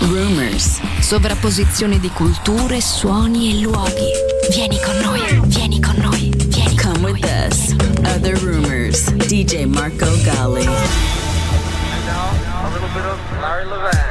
rumors. Sovrapposizione di culture, suoni e luoghi. Vieni con noi, vieni con noi, vieni Come with us. Other rumors. DJ Marco Gally. And now a little bit of Larry Levan.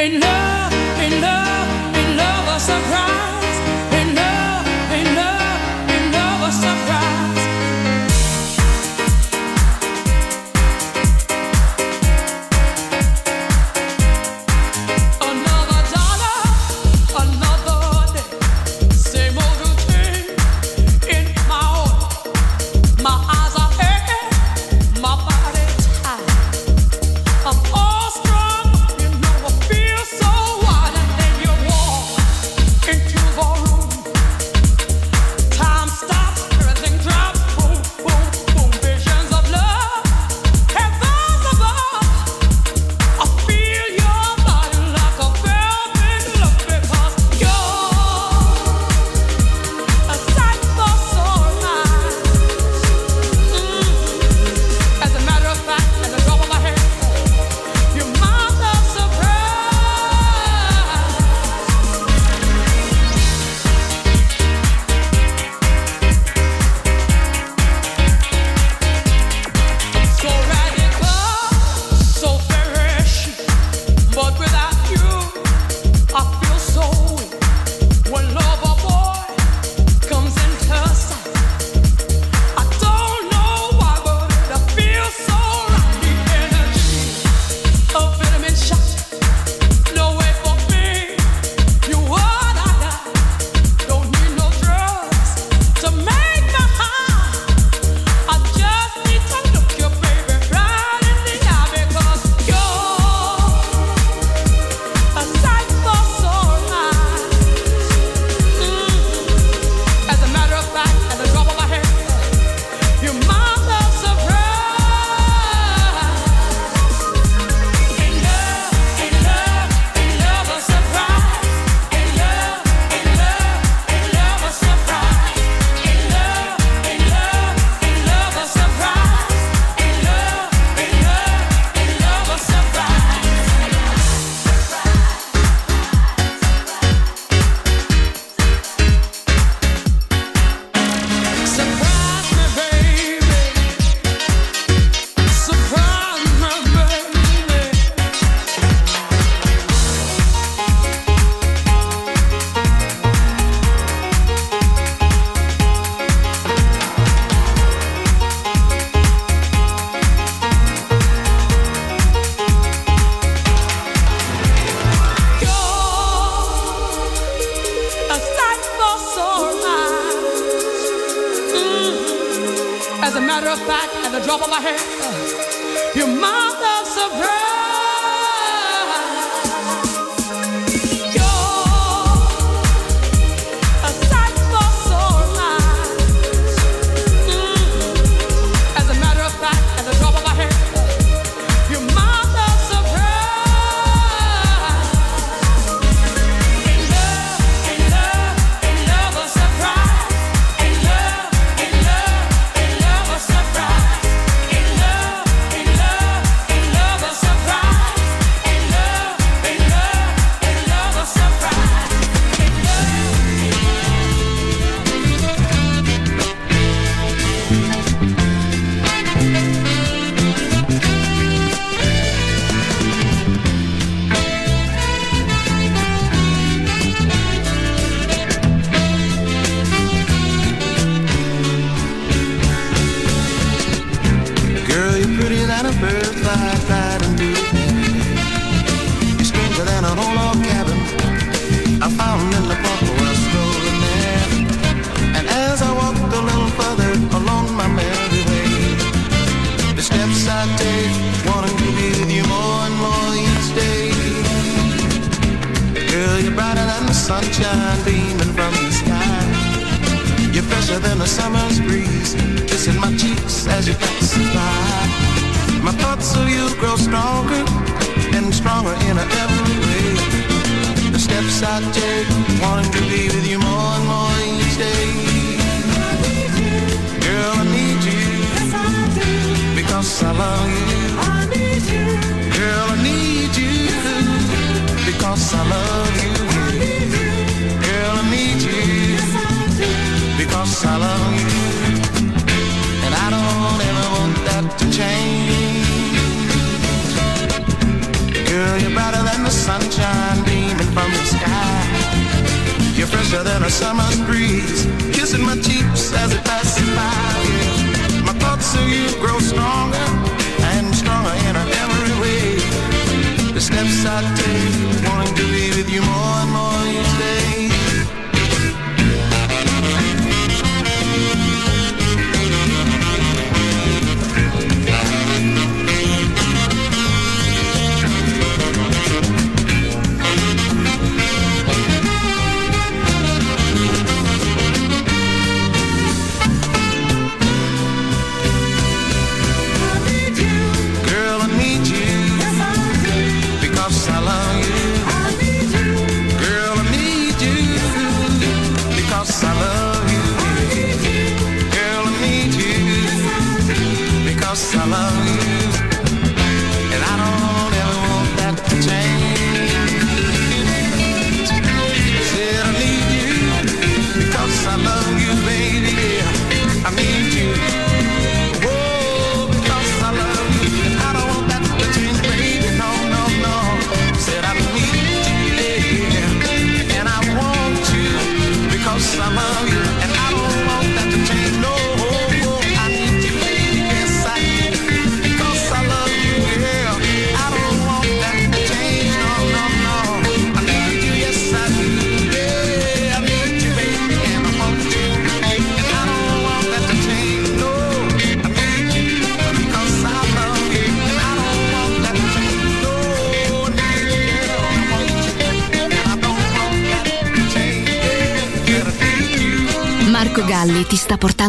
Another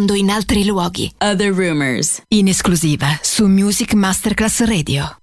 portando in altri luoghi. Other Rumors. In esclusiva su Music Masterclass Radio.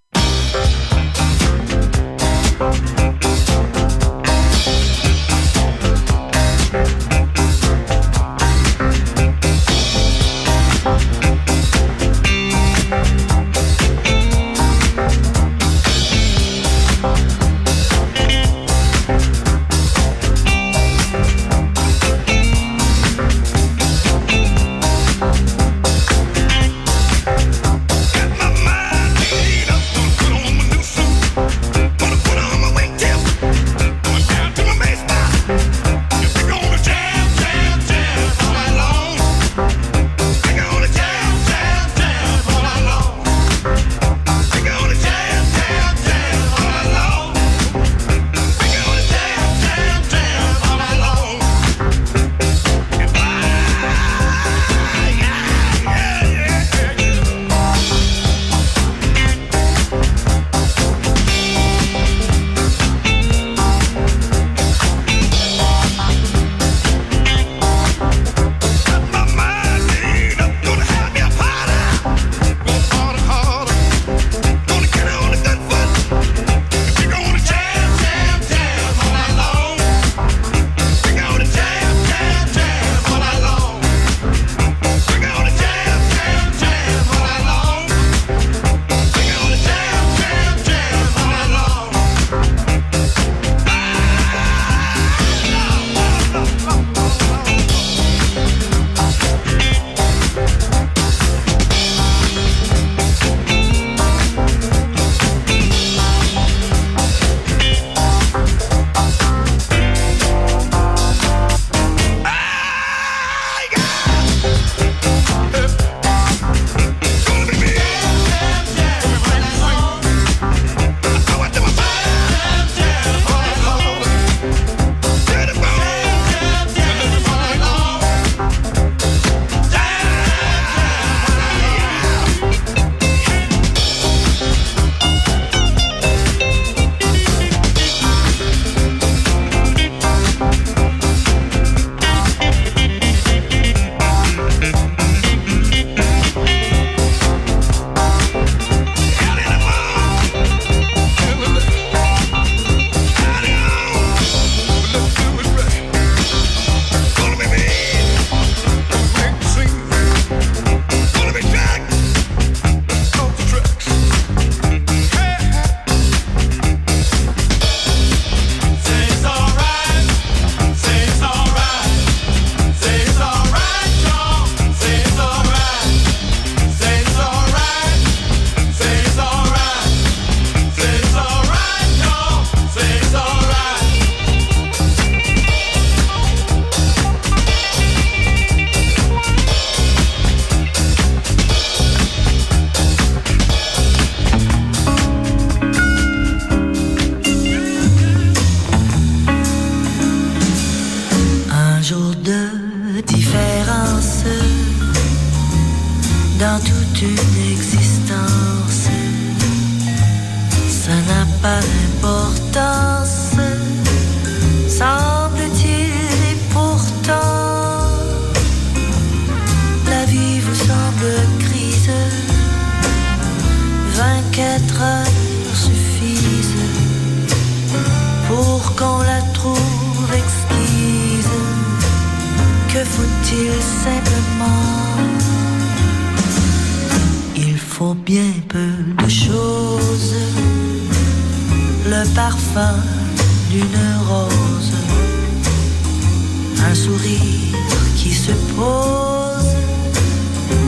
Qui se pose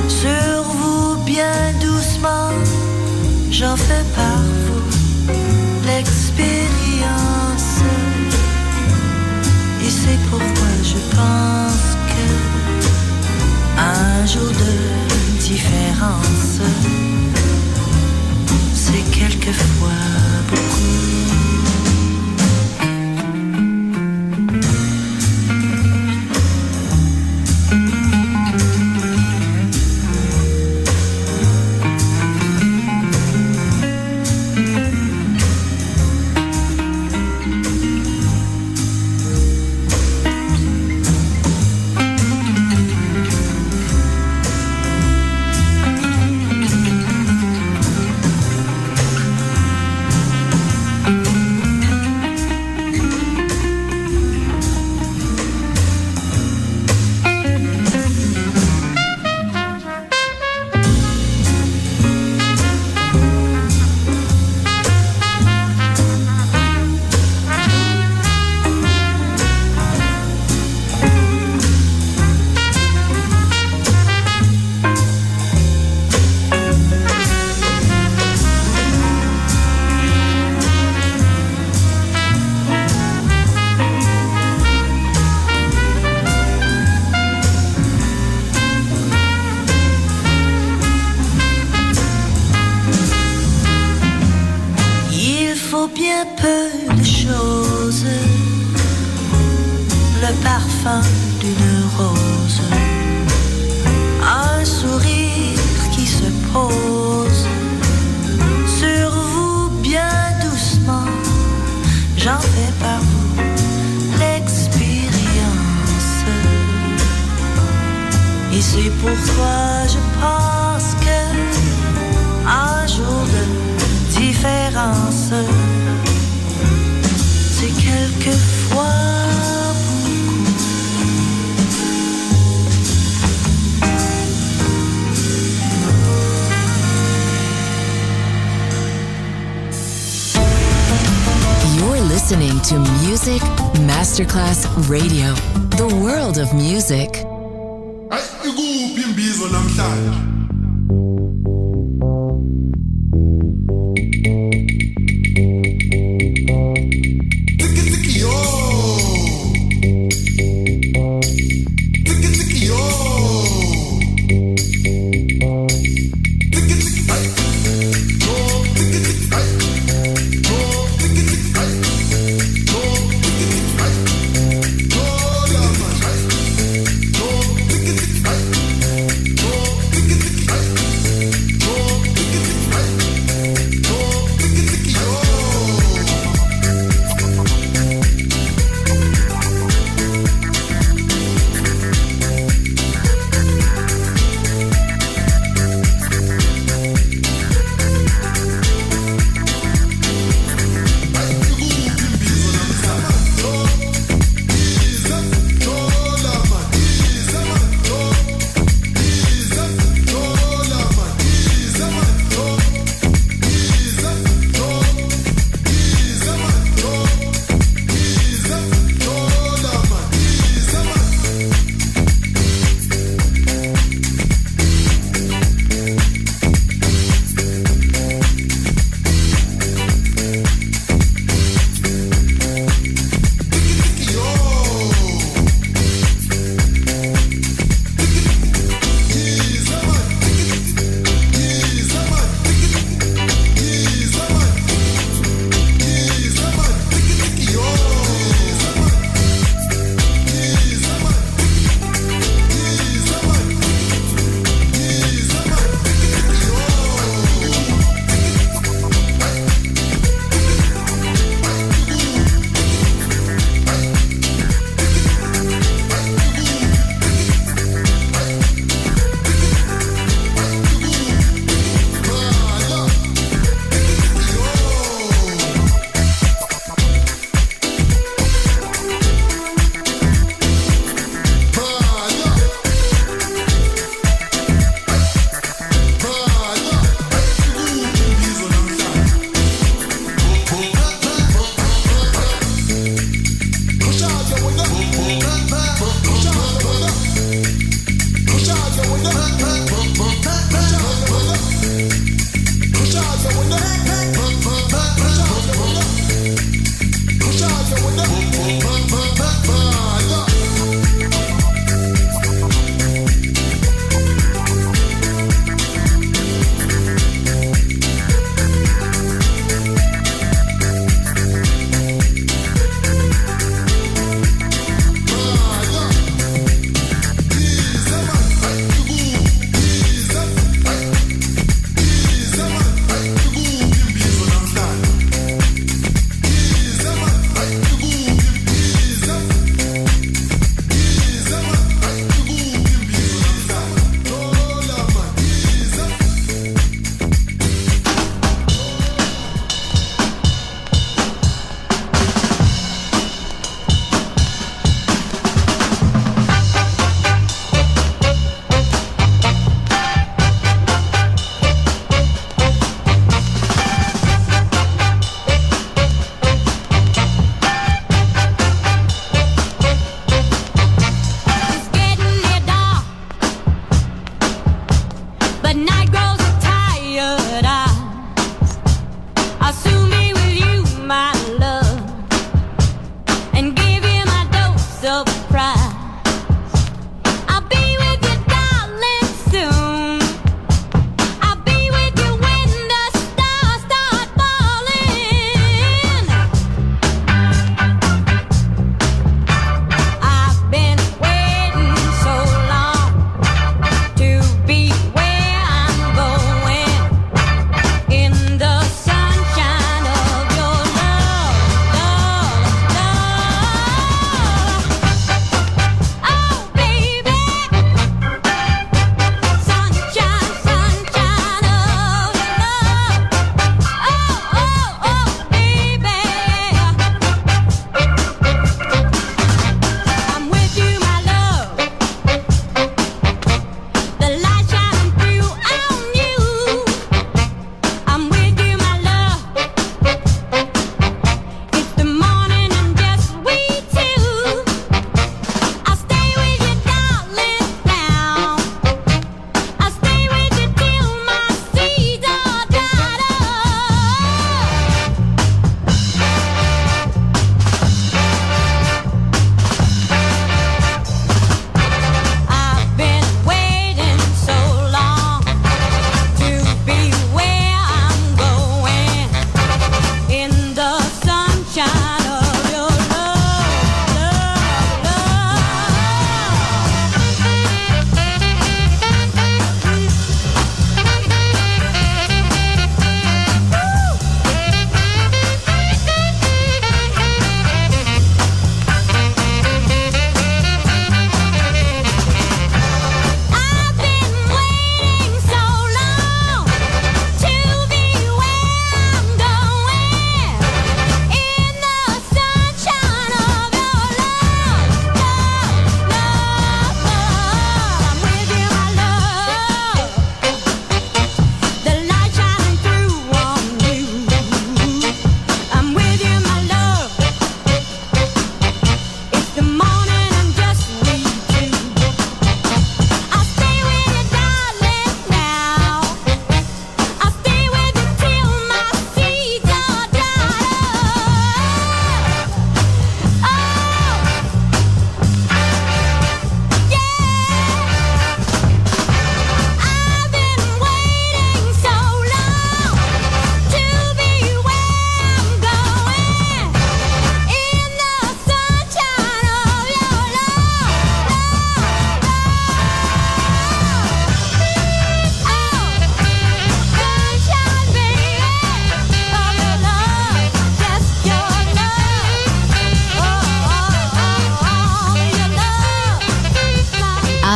sur vous bien doucement. J'en fais par vous l'expérience. Et c'est pourquoi je pense que un jour de différence, c'est quelquefois beaucoup. Pourquoi je pense que un jour de différence, c'est quelquefois listening to Music Masterclass Radio, the world of music. Namhlanje?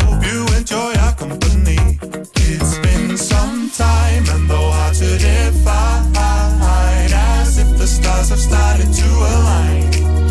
hope you enjoy our company. It's been some time, and though hard to define, as if the stars have started to align.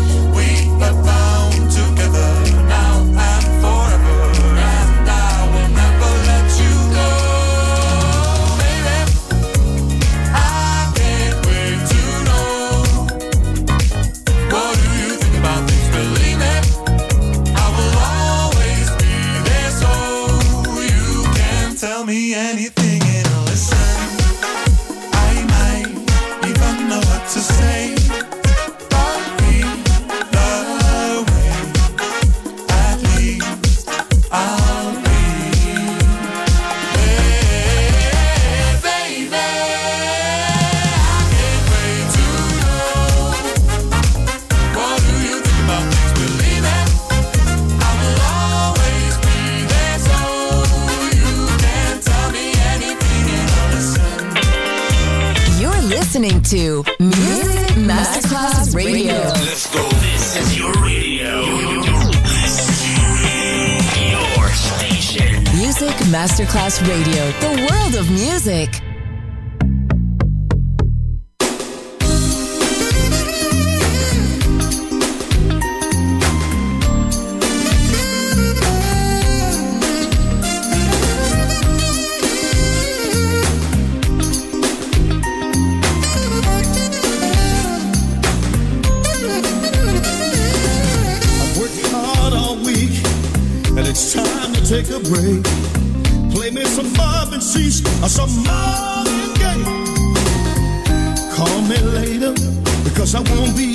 I won't be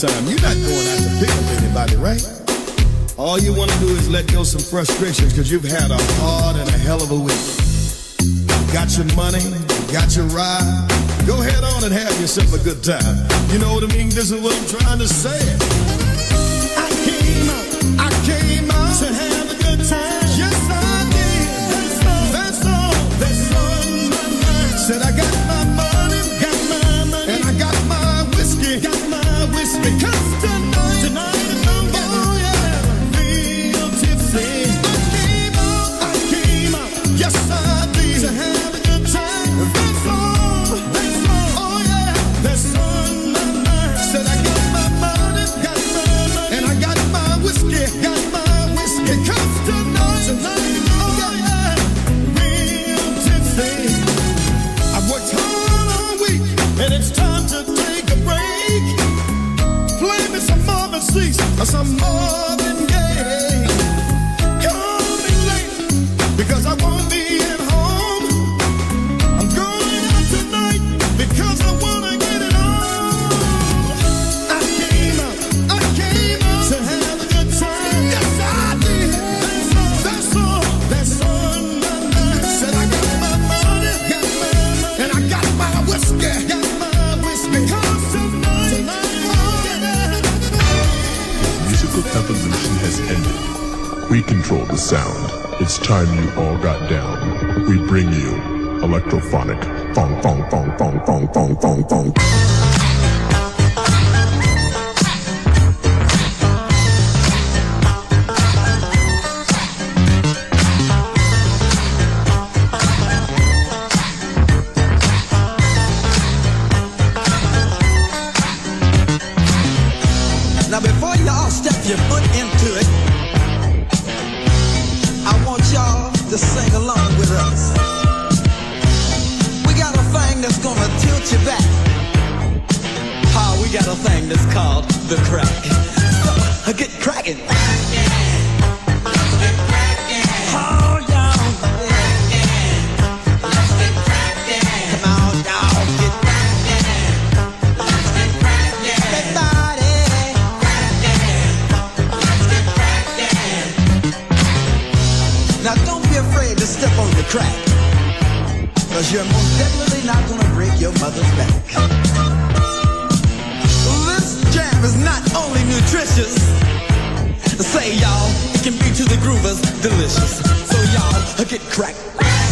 time. You're not going out to pick up anybody, right? All you want to do is let go some frustrations because you've had a hard and a hell of a week. You got your money, you got your ride. Go head on and have yourself a good time. You know what I mean? This is what I'm trying to say. You back. Oh, we got a thing that's called the crack. So, get cracking. Now don't be afraid to step on the crack. Cause you're most definitely not gonna break your mother's back. This jam is not only nutritious. Say y'all, it can be to the groovers delicious. So y'all, get cracked.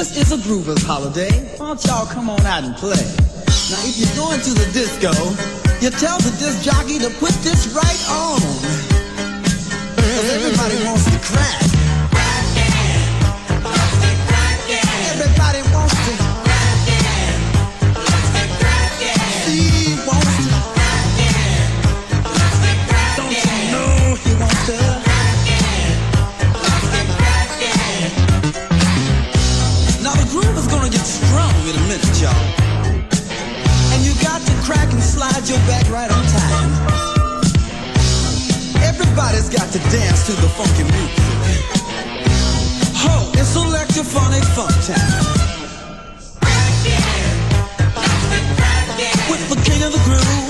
This is a groover's holiday. Why don't y'all come on out and play? Now, if you're going to the disco, you tell the disc jockey to put this right on. Cause everybody wants to crack. Get strong in a minute, y'all. And you got to crack and slide your back right on time. Everybody's got to dance to the funky music. Ho, it's electrophonic funk time. With the king of the groove.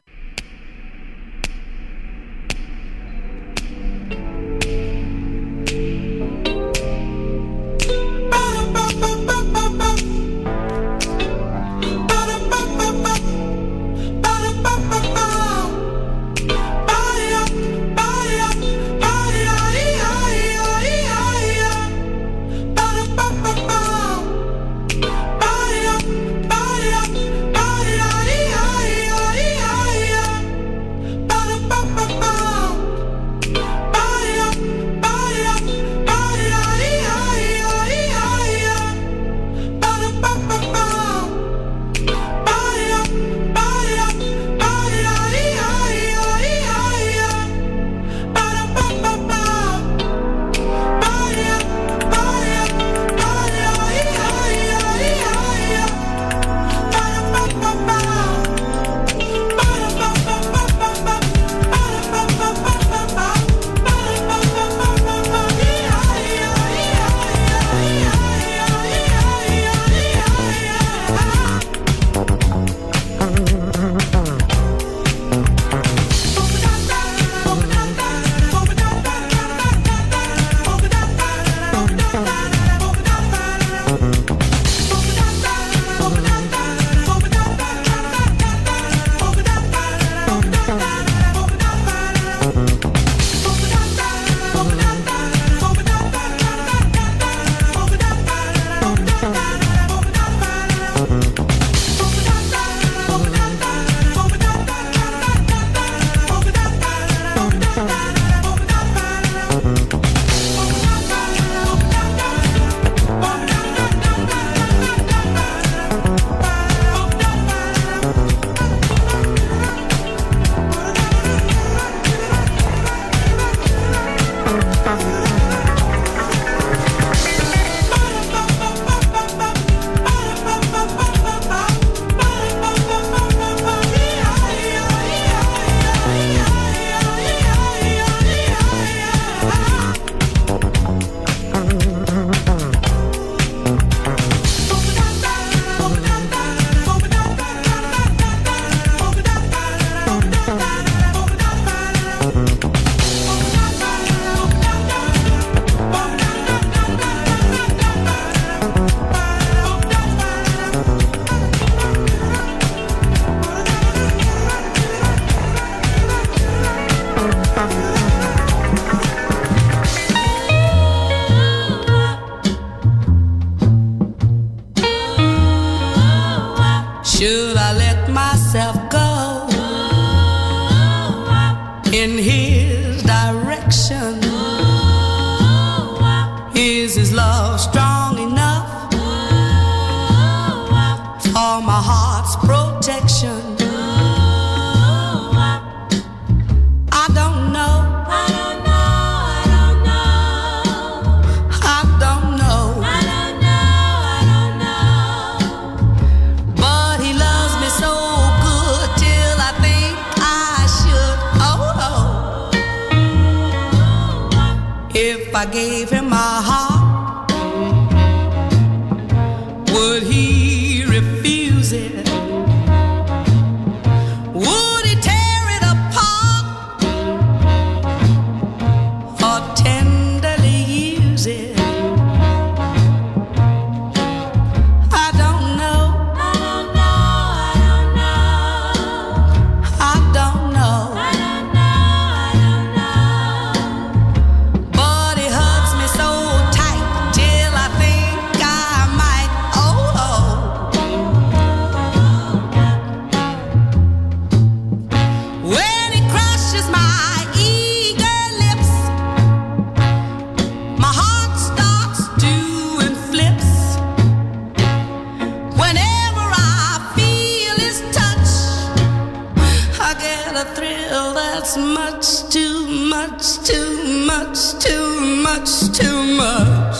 That's much too much, too much, too much, too much.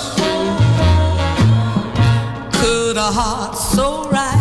Could a heart so right?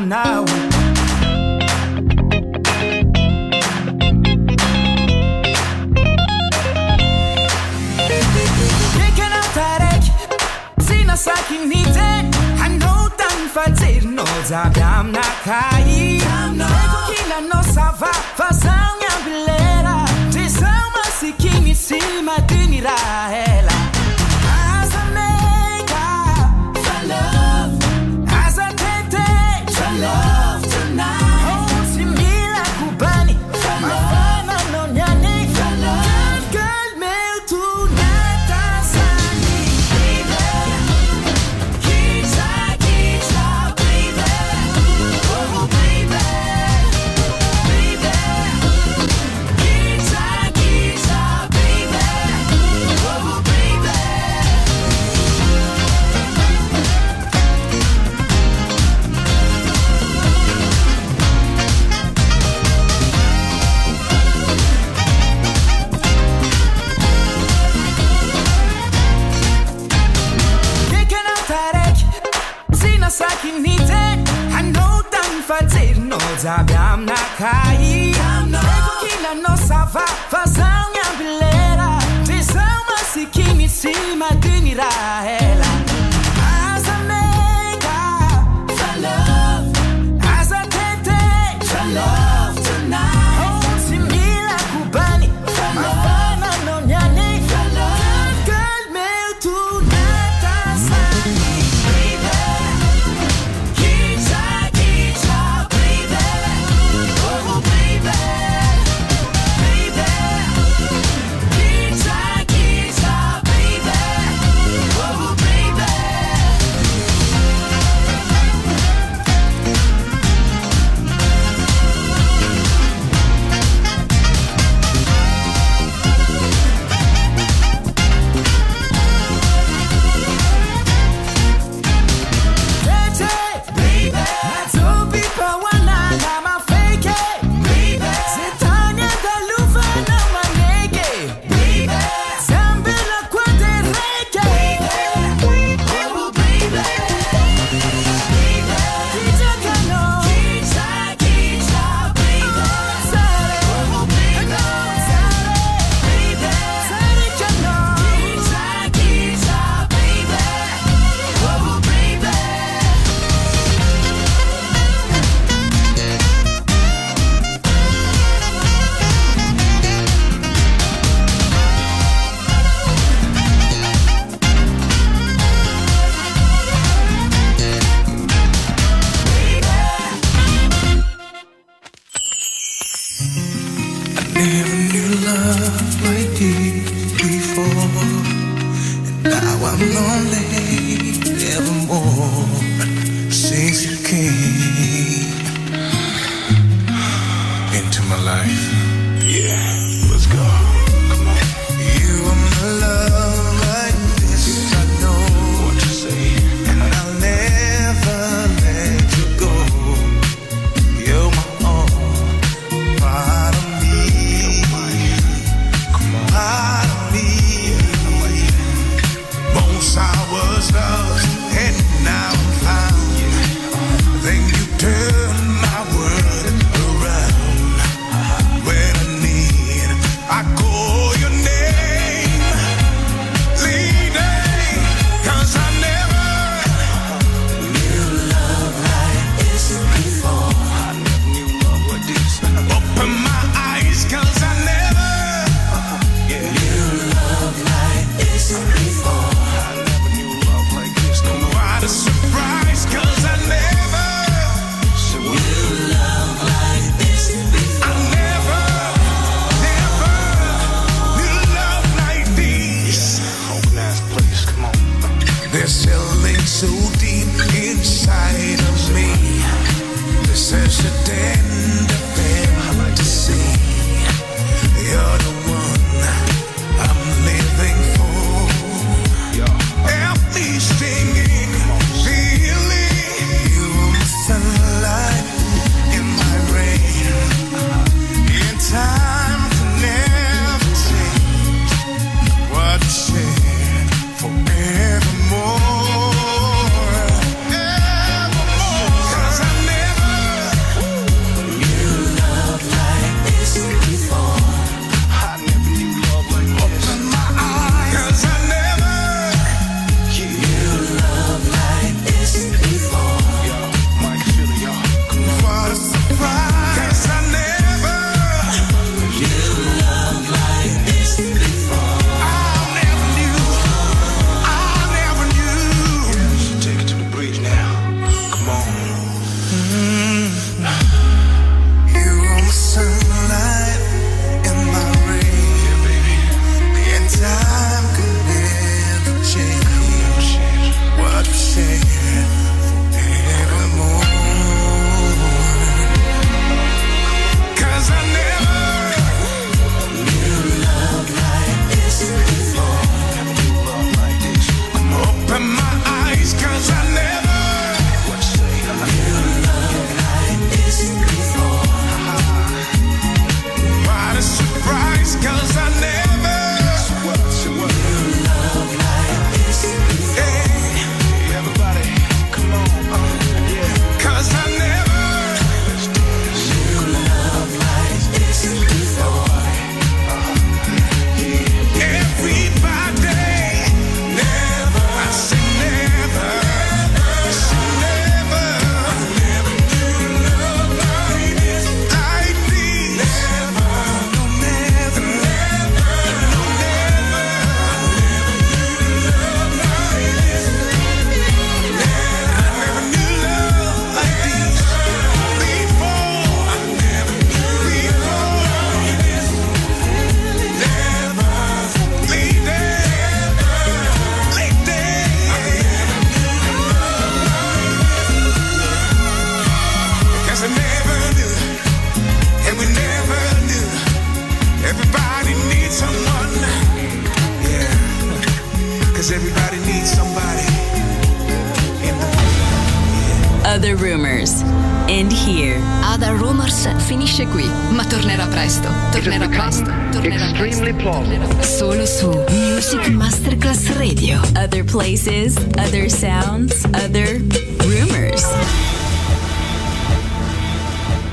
down now. Taken out a wreck, in the deck, and no time for tears, no time, I'm. Zabia mnakaa kila nosava vazao nyambilera visao masikini si madinira